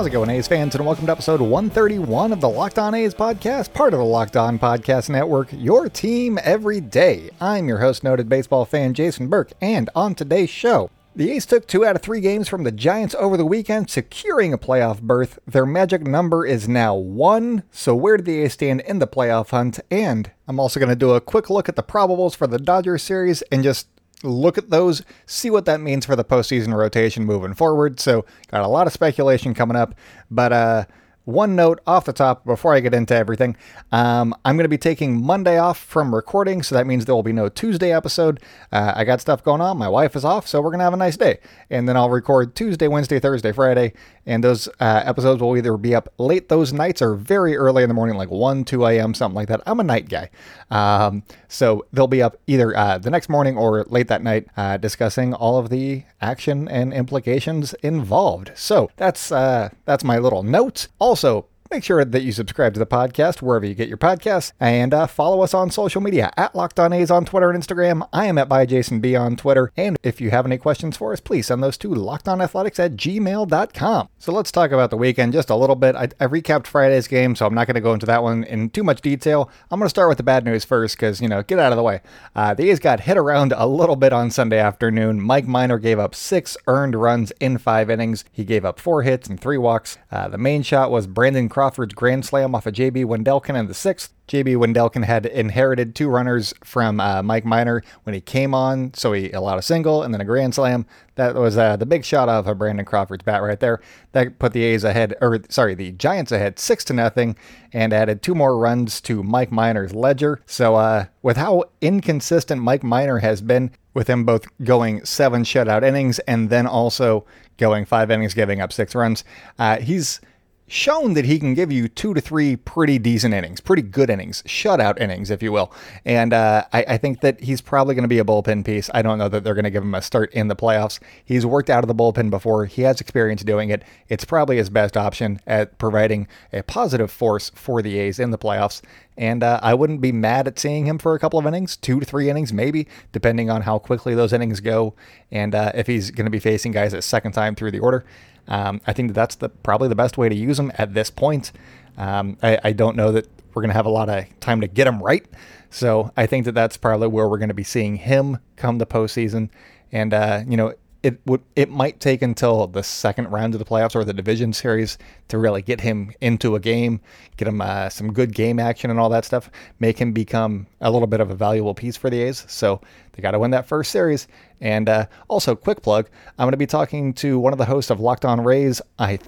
How's it going, A's fans? And welcome to episode 131 of the Locked On A's podcast, part of the Locked On Podcast Network, your team every day. I'm your host, noted baseball fan Jason Burke, and on today's show, the A's took two out of three games from the Giants over the weekend, securing a playoff berth. Their magic number is now one. So, where do the A's stand in the playoff hunt? And I'm also going to do a quick look at the probables for the Dodgers series and just look at those, see what that means for the postseason rotation moving forward. So, got a lot of speculation coming up, but uh, one note off the top before I get into everything. Um, I'm going to be taking Monday off from recording, so that means there will be no Tuesday episode. Uh, I got stuff going on. My wife is off, so we're going to have a nice day. And then I'll record Tuesday, Wednesday, Thursday, Friday. And those uh, episodes will either be up late those nights or very early in the morning, like 1, 2 a.m., something like that. I'm a night guy. Um, so they'll be up either uh, the next morning or late that night uh, discussing all of the action and implications involved. So that's, uh, that's my little note. Also, also Make sure that you subscribe to the podcast wherever you get your podcasts and uh, follow us on social media at Locked On A's on Twitter and Instagram. I am at ByJasonB on Twitter. And if you have any questions for us, please send those to lockedonathletics at gmail.com. So let's talk about the weekend just a little bit. I, I recapped Friday's game, so I'm not going to go into that one in too much detail. I'm going to start with the bad news first because, you know, get out of the way. Uh, the A's got hit around a little bit on Sunday afternoon. Mike Minor gave up six earned runs in five innings. He gave up four hits and three walks. Uh, the main shot was Brandon Crawford's grand slam off of JB Wendelken in the sixth. JB Wendelken had inherited two runners from uh, Mike Minor when he came on, so he allowed a single and then a grand slam. That was uh, the big shot off of Brandon Crawford's bat right there. That put the A's ahead, or sorry, the Giants ahead six to nothing, and added two more runs to Mike Minor's ledger. So, uh, with how inconsistent Mike Minor has been, with him both going seven shutout innings and then also going five innings, giving up six runs, uh, he's shown that he can give you two to three pretty decent innings, pretty good innings, shutout innings, if you will. And uh, I, I, think that he's probably going to be a bullpen piece. I don't know that they're going to give him a start in the playoffs. He's worked out of the bullpen before, he has experience doing it. It's probably his best option at providing a positive force for the A's in the playoffs. And uh, I wouldn't be mad at seeing him for a couple of innings, two to three innings, maybe, depending on how quickly those innings go and uh, if he's going to be facing guys a second time through the order. Um, I think that that's the probably the best way to use him at this point. Um, I, I, don't know that we're going to have a lot of time to get him right, so I think that that's probably where we're going to be seeing him come the postseason. And uh, you know, it would it might take until the second round of the playoffs or the division series to really get him into a game, get him uh, some good game action and all that stuff, make him become a little bit of a valuable piece for the A's. So they got to win that first series. And uh, also, quick plug: I'm going to be talking to one of the hosts of Locked On Rays. I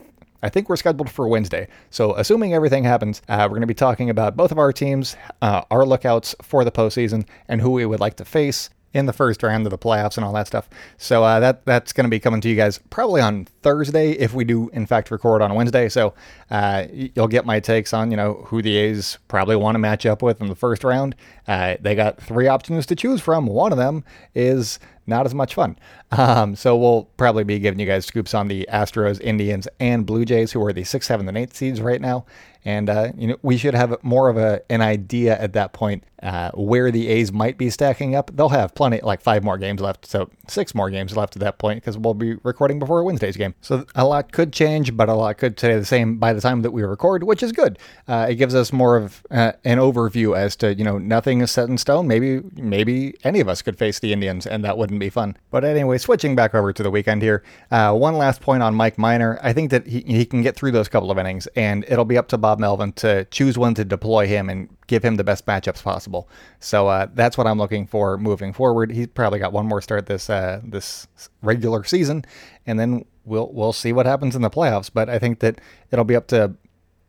I think we're scheduled for Wednesday. So, assuming everything happens, uh, we're going to be talking about both of our teams, uh, our lookouts for the postseason, and who we would like to face in the first round of the playoffs and all that stuff. So uh, that that's going to be coming to you guys probably on Thursday if we do in fact record on Wednesday. So uh, you'll get my takes on you know who the A's probably want to match up with in the first round. Uh, they got three options to choose from. One of them is not as much fun. Um, so we'll probably be giving you guys scoops on the Astros, Indians, and Blue Jays, who are the six, seven, and eight seeds right now. And uh, you know we should have more of a, an idea at that point uh, where the A's might be stacking up. They'll have plenty, like five more games left, so six more games left at that point because we'll be recording before Wednesday's game. So a lot could change, but a lot could stay the same by the time that we record, which is good. Uh, it gives us more of uh, an overview as to you know nothing is set in stone. Maybe maybe any of us could face the Indians, and that wouldn't be fun. But anyway, switching back over to the weekend here, uh, one last point on Mike Minor. I think that he, he can get through those couple of innings, and it'll be up to Bob Melvin to choose when to deploy him and give him the best matchups possible. So uh, that's what I'm looking for moving forward. He's probably got one more start this uh, this regular season, and then we'll we'll see what happens in the playoffs. But I think that it'll be up to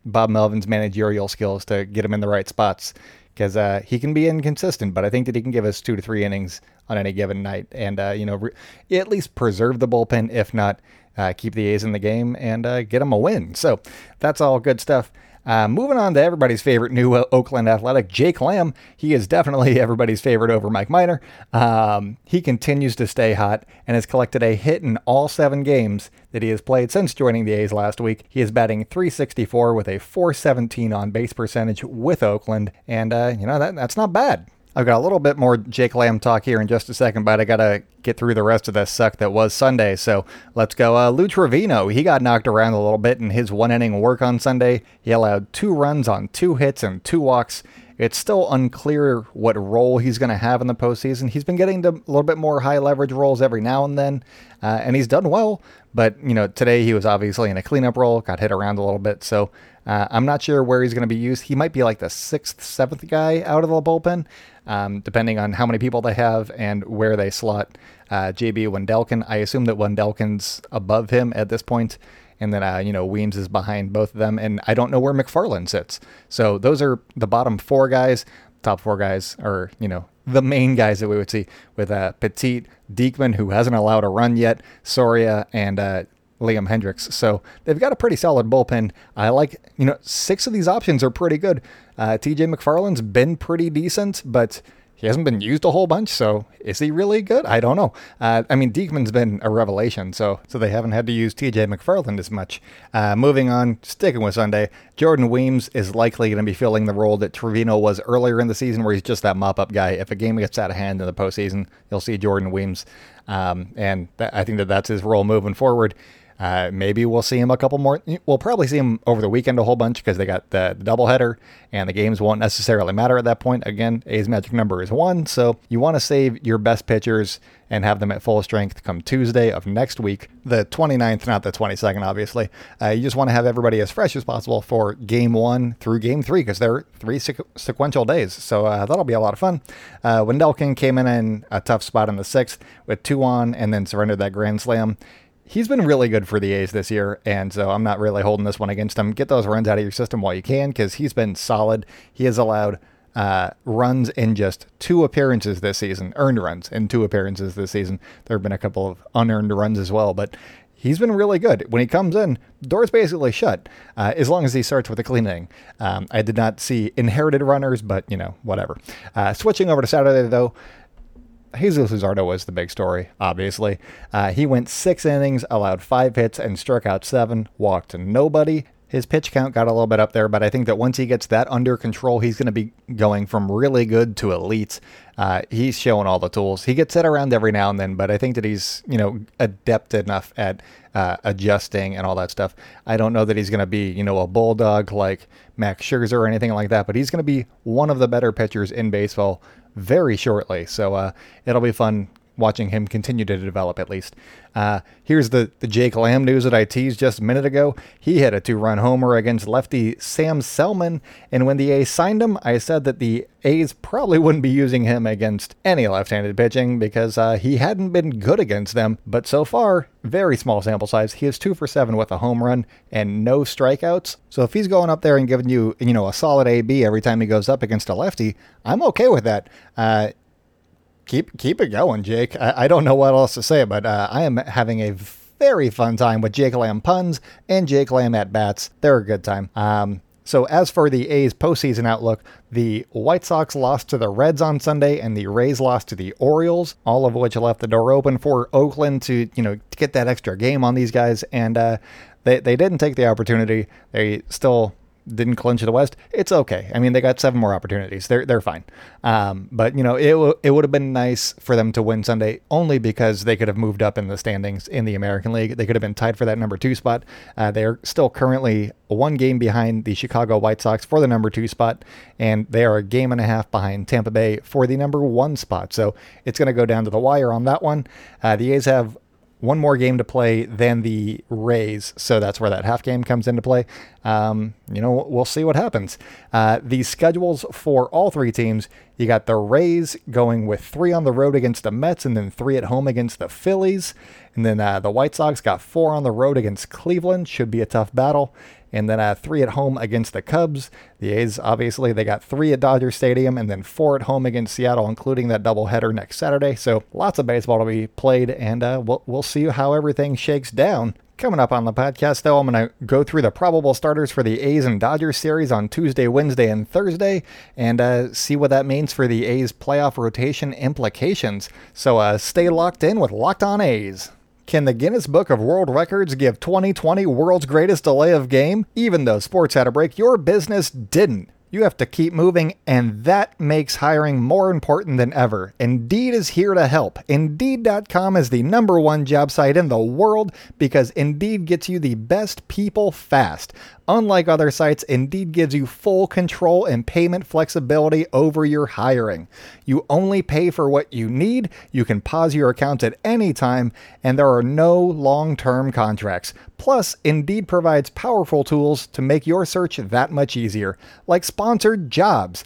Bob Melvin's managerial skills to get him in the right spots because uh, he can be inconsistent, but I think that he can give us two to three innings on any given night, and uh, you know, re- at least preserve the bullpen, if not uh, keep the A's in the game and uh, get them a win. So that's all good stuff. Uh, moving on to everybody's favorite new Oakland Athletic, Jake Lamb. He is definitely everybody's favorite over Mike Minor. Um, he continues to stay hot and has collected a hit in all seven games that he has played since joining the A's last week. He is batting 364 with a 417 on base percentage with Oakland, and uh, you know that that's not bad. I've got a little bit more Jake Lamb talk here in just a second, but I got to get through the rest of this suck that was Sunday. So let's go. Uh, Lou Trivino, he got knocked around a little bit in his one inning work on Sunday. He allowed two runs on two hits and two walks. It's still unclear what role he's going to have in the postseason. He's been getting to a little bit more high leverage roles every now and then, uh, and he's done well. But, you know, today he was obviously in a cleanup role, got hit around a little bit. So uh, I'm not sure where he's going to be used. He might be like the sixth, seventh guy out of the bullpen um, depending on how many people they have and where they slot uh, JB Wendelken. I assume that Wendelken's above him at this point, and then uh, you know Weems is behind both of them, and I don't know where McFarland sits. So those are the bottom four guys. Top four guys are you know the main guys that we would see with uh, Petit, Diekman, who hasn't allowed a run yet, Soria, and uh, Liam Hendriks. So they've got a pretty solid bullpen. I like, you know, six of these options are pretty good. Uh, TJ McFarland's been pretty decent, but he hasn't been used a whole bunch. So is he really good? I don't know. Uh, I mean, Diekman's been a revelation, so so they haven't had to use TJ McFarland as much. Uh, moving on, sticking with Sunday, Jordan Weems is likely going to be filling the role that Trivino was earlier in the season, where he's just that mop up guy. If a game gets out of hand in the postseason, you'll see Jordan Weems, um, and th- I think that that's his role moving forward. Uh, maybe we'll see him a couple more. We'll probably see him over the weekend a whole bunch because they got the, the doubleheader and the games won't necessarily matter at that point. Again, A's magic number is one, so you want to save your best pitchers and have them at full strength come Tuesday of next week, the 29th, not the 22nd, obviously. Uh, you just want to have everybody as fresh as possible for game one through game three because they're three sequ- sequential days. So uh, that'll be a lot of fun. Uh, Wendelken came in in a tough spot in the sixth with two on and then surrendered that grand slam he's been really good for the A's this year, and so I'm not really holding this one against him. Get those runs out of your system while you can because he's been solid. He has allowed uh, runs in just two appearances this season, earned runs in two appearances this season. There have been a couple of unearned runs as well, but he's been really good. When he comes in, door's basically shut, uh, as long as he starts with a clean inning. Um, I did not see inherited runners, but you know, whatever. Uh, switching over to Saturday though, Jesus Luzardo was the big story, obviously. Uh, he went six innings, allowed five hits, and struck out seven, walked nobody. His pitch count got a little bit up there, but I think that once he gets that under control, he's going to be going from really good to elite. Uh, he's showing all the tools. He gets hit around every now and then, but I think that he's you know adept enough at uh, adjusting and all that stuff. I don't know that he's going to be you know a bulldog like Max Scherzer or anything like that, but he's going to be one of the better pitchers in baseball very shortly. So uh, it'll be fun watching him continue to develop at least. Uh, here's the, the Jake Lamb news that I teased just a minute ago. He hit a two run homer against lefty Sam Selman, and when the A's signed him, I said that the A's probably wouldn't be using him against any left handed pitching because uh, he hadn't been good against them. But so far, very small sample size. He is two for seven with a home run and no strikeouts. So if he's going up there and giving you, you know, a solid AB every time he goes up against a lefty, I'm okay with that. Uh, keep keep it going, Jake. I, I don't know what else to say, but uh, I am having a very fun time with Jake Lamb puns and Jake Lamb at bats. They're a good time. Um, so as for the A's postseason outlook, the White Sox lost to the Reds on Sunday, and the Rays lost to the Orioles, all of which left the door open for Oakland to you know to get that extra game on these guys, and uh, they they didn't take the opportunity. They still didn't clinch the West, it's okay. I mean, they got seven more opportunities. They're they're fine. Um, but you know, it w- it would have been nice for them to win Sunday only because they could have moved up in the standings in the American League. They could have been tied for that number two spot. Uh, they are still currently one game behind the Chicago White Sox for the number two spot, and they are a game and a half behind Tampa Bay for the number one spot. So it's going to go down to the wire on that one. Uh, the A's have one more game to play than the Rays, so that's where that half game comes into play. Um, you know, we'll see what happens. Uh, the schedules for all three teams you got the Rays going with three on the road against the Mets and then three at home against the Phillies. And then uh, the White Sox got four on the road against Cleveland. Should be a tough battle. And then uh, three at home against the Cubs. The A's, obviously, they got three at Dodger Stadium and then four at home against Seattle, including that doubleheader next Saturday. So lots of baseball to be played, and uh, we'll, we'll see how everything shakes down. Coming up on the podcast, though, I'm going to go through the probable starters for the A's and Dodgers series on Tuesday, Wednesday, and Thursday, and uh, see what that means for the A's playoff rotation implications. So uh, stay locked in with Locked On A's. Can the Guinness Book of World Records give 2020 world's greatest delay of game? Even though sports had a break, your business didn't. You have to keep moving, and that makes hiring more important than ever. Indeed is here to help. Indeed.com is the number one job site in the world because Indeed gets you the best people fast. Unlike other sites, Indeed gives you full control and payment flexibility over your hiring. You only pay for what you need, you can pause your account at any time, and there are no long term contracts. Plus, Indeed provides powerful tools to make your search that much easier, like sponsored jobs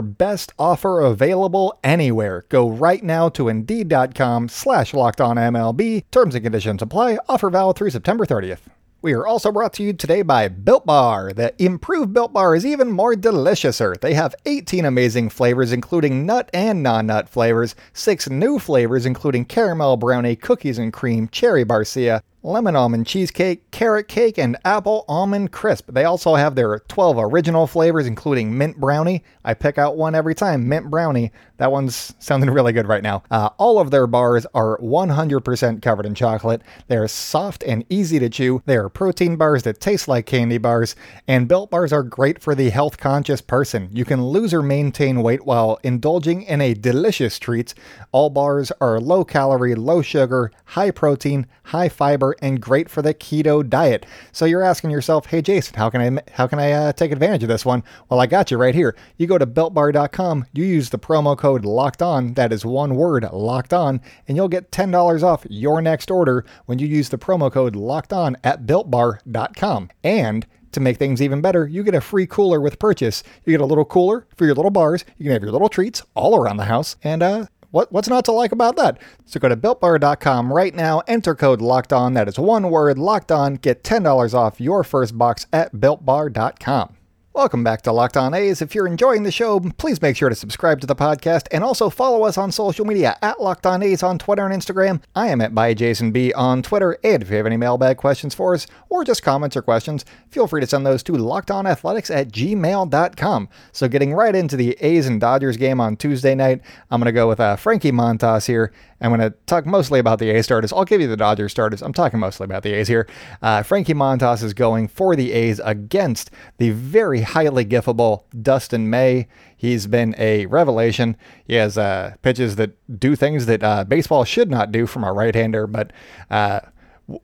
best offer available anywhere. Go right now to Indeed.com slash LockedOnMLB. Terms and conditions apply. Offer valid through September 30th. We are also brought to you today by Built Bar. The improved Built Bar is even more deliciouser. They have 18 amazing flavors, including nut and non nut flavors, six new flavors, including caramel brownie, cookies and cream, cherry barcia, lemon almond cheesecake, carrot cake, and apple almond crisp. They also have their 12 original flavors, including mint brownie. I pick out one every time, mint brownie. That one's sounding really good right now. Uh, all of their bars are 100% covered in chocolate. They're soft and easy to chew. They are protein bars that taste like candy bars, and built bars are great for the health conscious person. You can lose or maintain weight while indulging in a delicious treat. All bars are low calorie, low sugar, high protein, high fiber, and great for the keto diet. So you're asking yourself, "Hey Jason, how can I how can I uh, take advantage of this one?" Well, I got you right here. You go to builtbar.com, you use the promo code locked on, that is one word, locked on, and you'll get $10 off your next order when you use the promo code locked on at builtbar.com. And to make things even better, you get a free cooler with purchase. You get a little cooler for your little bars. You can have your little treats all around the house. And uh, what, what's not to like about that? So go to builtbar.com right now, enter code locked on. That is one word locked on. Get $10 off your first box at builtbar.com. Welcome back to Locked On A's. If you're enjoying the show, please make sure to subscribe to the podcast and also follow us on social media at Locked On A's on Twitter and Instagram. I am at by Jason B on Twitter. And if you have any mailbag questions for us or just comments or questions, feel free to send those to lockedonathletics at gmail.com. So getting right into the A's and Dodgers game on Tuesday night, I'm going to go with uh, Frankie Montas here. I'm going to talk mostly about the A starters. I'll give you the Dodgers starters. I'm talking mostly about the A's here. Uh, Frankie Montas is going for the A's against the very highly giftable Dustin May. He's been a revelation. He has uh, pitches that do things that uh, baseball should not do from a right hander, but uh,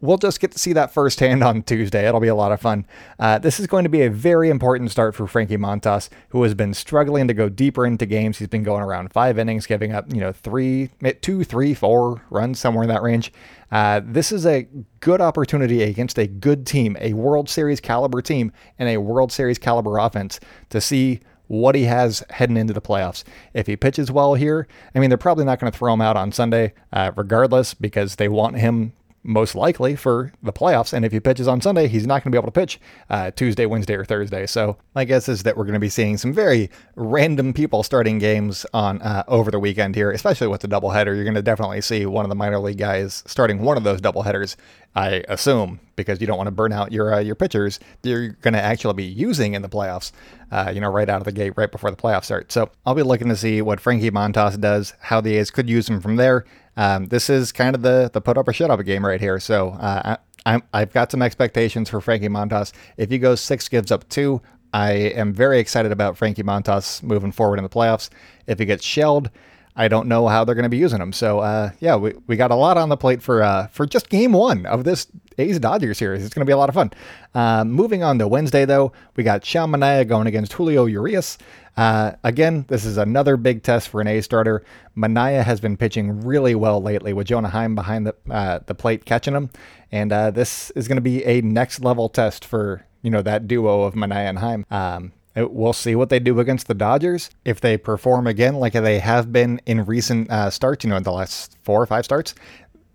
we'll just get to see that firsthand on Tuesday. It'll be a lot of fun. Uh, this is going to be a very important start for Frankie Montas, who has been struggling to go deeper into games. He's been going around five innings, giving up, you know, three, two, three, four runs, somewhere in that range. Uh, this is a good opportunity against a good team, a World Series caliber team, and a World Series caliber offense to see what he has heading into the playoffs. If he pitches well here, I mean, they're probably not going to throw him out on Sunday, uh, regardless, because they want him most likely for the playoffs. And if he pitches on Sunday, he's not going to be able to pitch uh, Tuesday, Wednesday, or Thursday. So my guess is that we're going to be seeing some very random people starting games on uh, over the weekend here, especially with the doubleheader. You're going to definitely see one of the minor league guys starting one of those doubleheaders. I assume because you don't want to burn out your uh, your pitchers you're going to actually be using in the playoffs. Uh, you know, right out of the gate, right before the playoffs start. So I'll be looking to see what Frankie Montas does, how the A's could use him from there. Um, this is kind of the the put up or shut up game right here. So uh, I, I've got some expectations for Frankie Montas. If he goes six, gives up two, I am very excited about Frankie Montas moving forward in the playoffs. If he gets shelled, I don't know how they're going to be using him. So uh, yeah, we, we got a lot on the plate for uh, for just game one of this A's Dodgers series. It's going to be a lot of fun. Uh, moving on to Wednesday though, we got Sean Manaea going against Julio Urias. Uh, again, this is another big test for an A starter. Manaea has been pitching really well lately with Jonah Heim behind the uh, the plate catching him, and uh, this is going to be a next level test for you know that duo of Manaea and Heim. Um, We'll see what they do against the Dodgers. If they perform again like they have been in recent uh, starts, you know, the last four or five starts,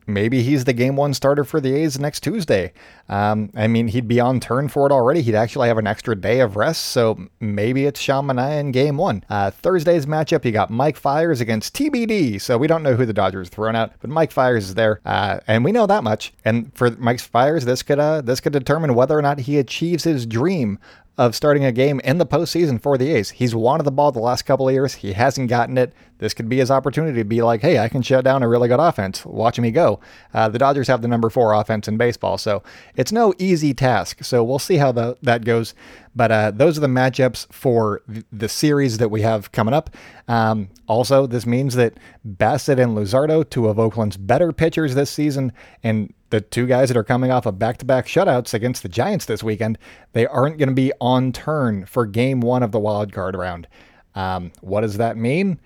maybe he's the game one starter for the A's next Tuesday. Um, I mean, he'd be on turn for it already. He'd actually have an extra day of rest, so maybe it's Sean in game one. Uh, Thursday's matchup, you got Mike Fiers against TBD, so we don't know who the Dodgers thrown out, but Mike Fiers is there, uh, and we know that much. And for Mike Fiers, this could uh, this could determine whether or not he achieves his dream of starting a game in the postseason for the A's. He's wanted the ball the last couple of years. He hasn't gotten it. This could be his opportunity to be like, hey, I can shut down a really good offense. Watch me go. Uh, the Dodgers have the number four offense in baseball, so it's no easy task. So we'll see how the, that goes. But uh, those are the matchups for the series that we have coming up. Um, also, this means that Bassitt and Luzardo, two of Oakland's better pitchers this season, and the two guys that are coming off of back to back shutouts against the Giants this weekend, they aren't going to be on turn for game one of the wild card round. Um, what does that mean?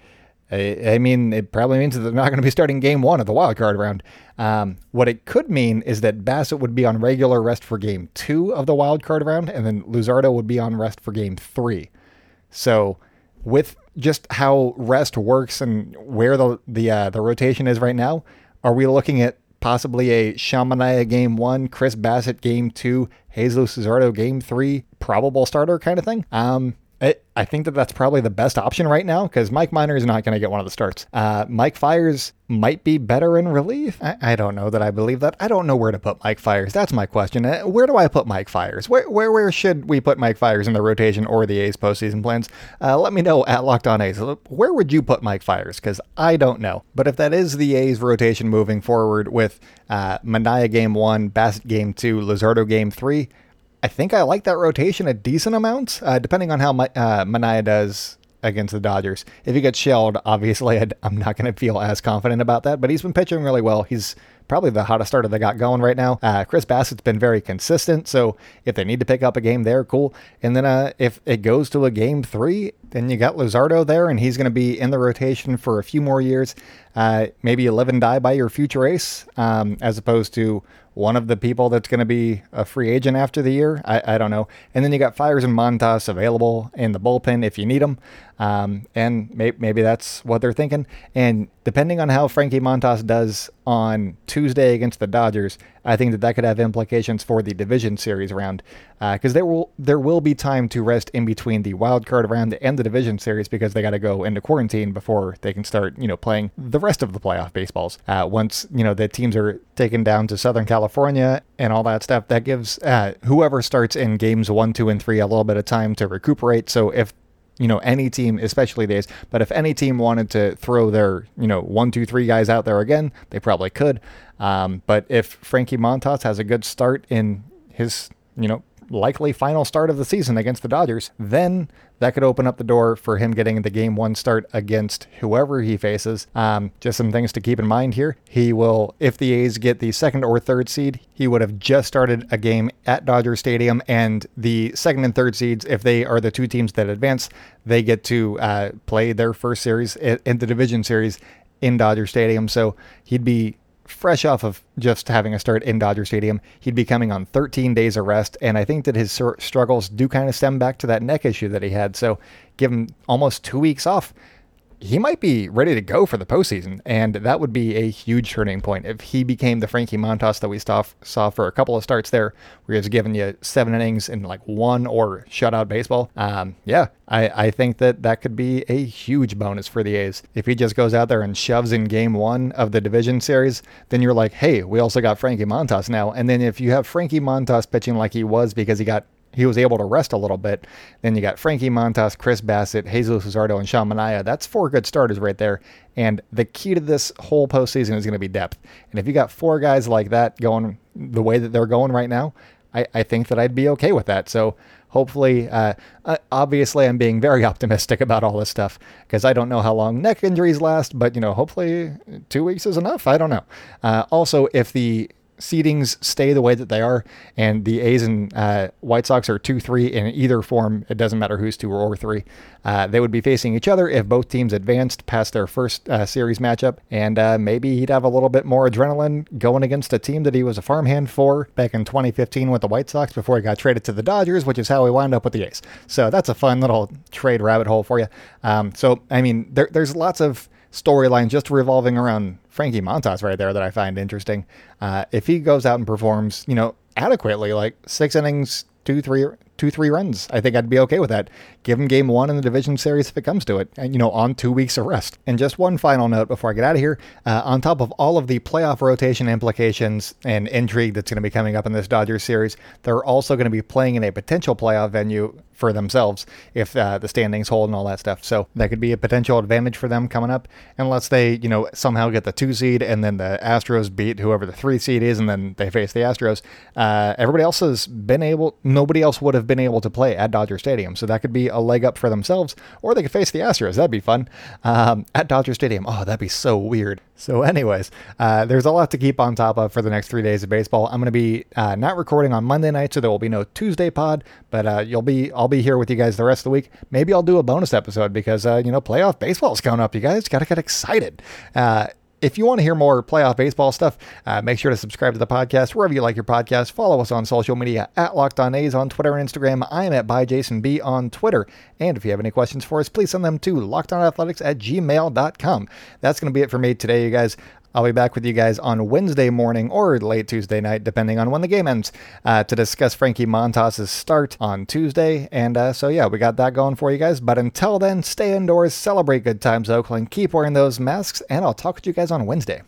I, I, mean, it probably means that they're not going to be starting game one of the wild card round. Um, what it could mean is that Bassitt would be on regular rest for game two of the wild card round, and then Luzardo would be on rest for game three. So, with just how rest works and where the the uh, the rotation is right now, are we looking at possibly a Sean Manaea game one, Chris Bassitt game two, Jesus Luzardo game three, probable starter kind of thing. Um, I, I think that that's probably the best option right now because Mike Minor is not going to get one of the starts. Uh, Mike Fiers might be better in relief. I, I, don't know that I believe that. I don't know where to put Mike Fiers. That's my question. Uh, where do I put Mike Fiers? Where, where, where should we put Mike Fiers in the rotation or the A's postseason plans? Uh, let me know at Locked On A's. Where would you put Mike Fiers? Because I don't know. But if that is the A's rotation moving forward with uh, Manaea game one, Bassitt game two, Luzardo game three, I think I like that rotation a decent amount, uh, depending on how my, uh, Manaea does against the Dodgers. If he gets shelled, obviously i am not going to feel as confident about that, but he's been pitching really well. He's probably the hottest starter they got going right now. Uh, Chris Bassitt's been very consistent, so if they need to pick up a game there, cool. And then uh, if it goes to a game three, then you got Luzardo there, and he's going to be in the rotation for a few more years. Uh, maybe you live and die by your future ace, um, as opposed to one of the people that's going to be a free agent after the year. I, I, don't know. And then you got Fiers and Montas available in the bullpen if you need them. Um, and may, maybe that's what they're thinking. And depending on how Frankie Montas does on Tuesday against the Dodgers, I think that that could have implications for the division series round because uh, there will there will be time to rest in between the wild card round and the division series because they got to go into quarantine before they can start you know playing the rest of the playoff baseballs. Uh, once you know the teams are taken down to Southern California and all that stuff, that gives uh, whoever starts in games one, two, and three a little bit of time to recuperate. So if you know any team, especially these. But if any team wanted to throw their you know one, two, three guys out there again, they probably could. Um, but if Frankie Montas has a good start in his you know likely final start of the season against the Dodgers, then that could open up the door for him getting the game one start against whoever he faces. Um, just some things to keep in mind here. He will, if the A's get the second or third seed, he would have just started a game at Dodger Stadium, and the second and third seeds, if they are the two teams that advance, they get to uh, play their first series in the division series in Dodger Stadium. So he'd be fresh off of just having a start in Dodger Stadium. He'd be coming on 13 days of rest, and I think that his struggles do kind of stem back to that neck issue that he had. So give him almost two weeks off he might be ready to go for the postseason, and that would be a huge turning point if he became the Frankie Montas that we saw, saw for a couple of starts there, where he's giving you seven innings in like one or shutout baseball. Um, yeah, I, I think that that could be a huge bonus for the A's. If he just goes out there and shoves in game one of the division series, then you're like, hey, we also got Frankie Montas now. And then if you have Frankie Montas pitching like he was because he got he was able to rest a little bit. Then you got Frankie Montas, Chris Bassitt, Jesus Luzardo, and Sean Manaea. That's four good starters right there. And the key to this whole postseason is going to be depth. And if you got four guys like that going the way that they're going right now, I, I think that I'd be okay with that. So hopefully, uh, uh, obviously, I'm being very optimistic about all this stuff because I don't know how long neck injuries last, but you know, hopefully, two weeks is enough. I don't know. Uh, also, if the seedings stay the way that they are, and the A's and uh, White Sox are 2 3 in either form, it doesn't matter who's 2 or 3. Uh, they would be facing each other if both teams advanced past their first uh, series matchup, and uh, maybe he'd have a little bit more adrenaline going against a team that he was a farmhand for back in 2015 with the White Sox before he got traded to the Dodgers, which is how he wound up with the A's. So that's a fun little trade rabbit hole for you. Um, so, I mean, there, there's lots of storyline just revolving around Frankie Montas right there that I find interesting. Uh, if he goes out and performs, you know, adequately, like six innings, two, three, two, three runs. I think I'd be okay with that. Give him game one in the division series if it comes to it, and you know, on two weeks of rest. And just one final note before I get out of here: uh, on top of all of the playoff rotation implications and intrigue that's going to be coming up in this Dodgers series, they're also going to be playing in a potential playoff venue for themselves if uh, the standings hold and all that stuff. So that could be a potential advantage for them coming up, unless they, you know, somehow get the two seed and then the Astros beat whoever the three seed is, and then they face the Astros. Uh, everybody else has been able, nobody else would have been able to play at Dodger Stadium, so that could be a leg up for themselves, or they could face the Astros. That'd be fun um, at Dodger Stadium. Oh, that'd be so weird. So, anyways, uh, there's a lot to keep on top of for the next three days of baseball. I'm going to be uh, not recording on Monday night, so there will be no Tuesday pod, but uh, you'll be I'll be here with you guys the rest of the week. Maybe I'll do a bonus episode because uh, you know playoff baseball is coming up. You guys got to get excited. If you want to hear more playoff baseball stuff, uh, make sure to subscribe to the podcast wherever you like your podcast. Follow us on social media at Locked On A's on Twitter and Instagram. I am at by Jason B on Twitter. And if you have any questions for us, please send them to lockedonathletics at gmail.com. That's going to be it for me today, you guys. I'll be back with you guys on Wednesday morning or late Tuesday night, depending on when the game ends, uh, to discuss Frankie Montas' start on Tuesday. And uh, so, yeah, we got that going for you guys. But until then, stay indoors, celebrate good times, Oakland, keep wearing those masks, and I'll talk with you guys on Wednesday.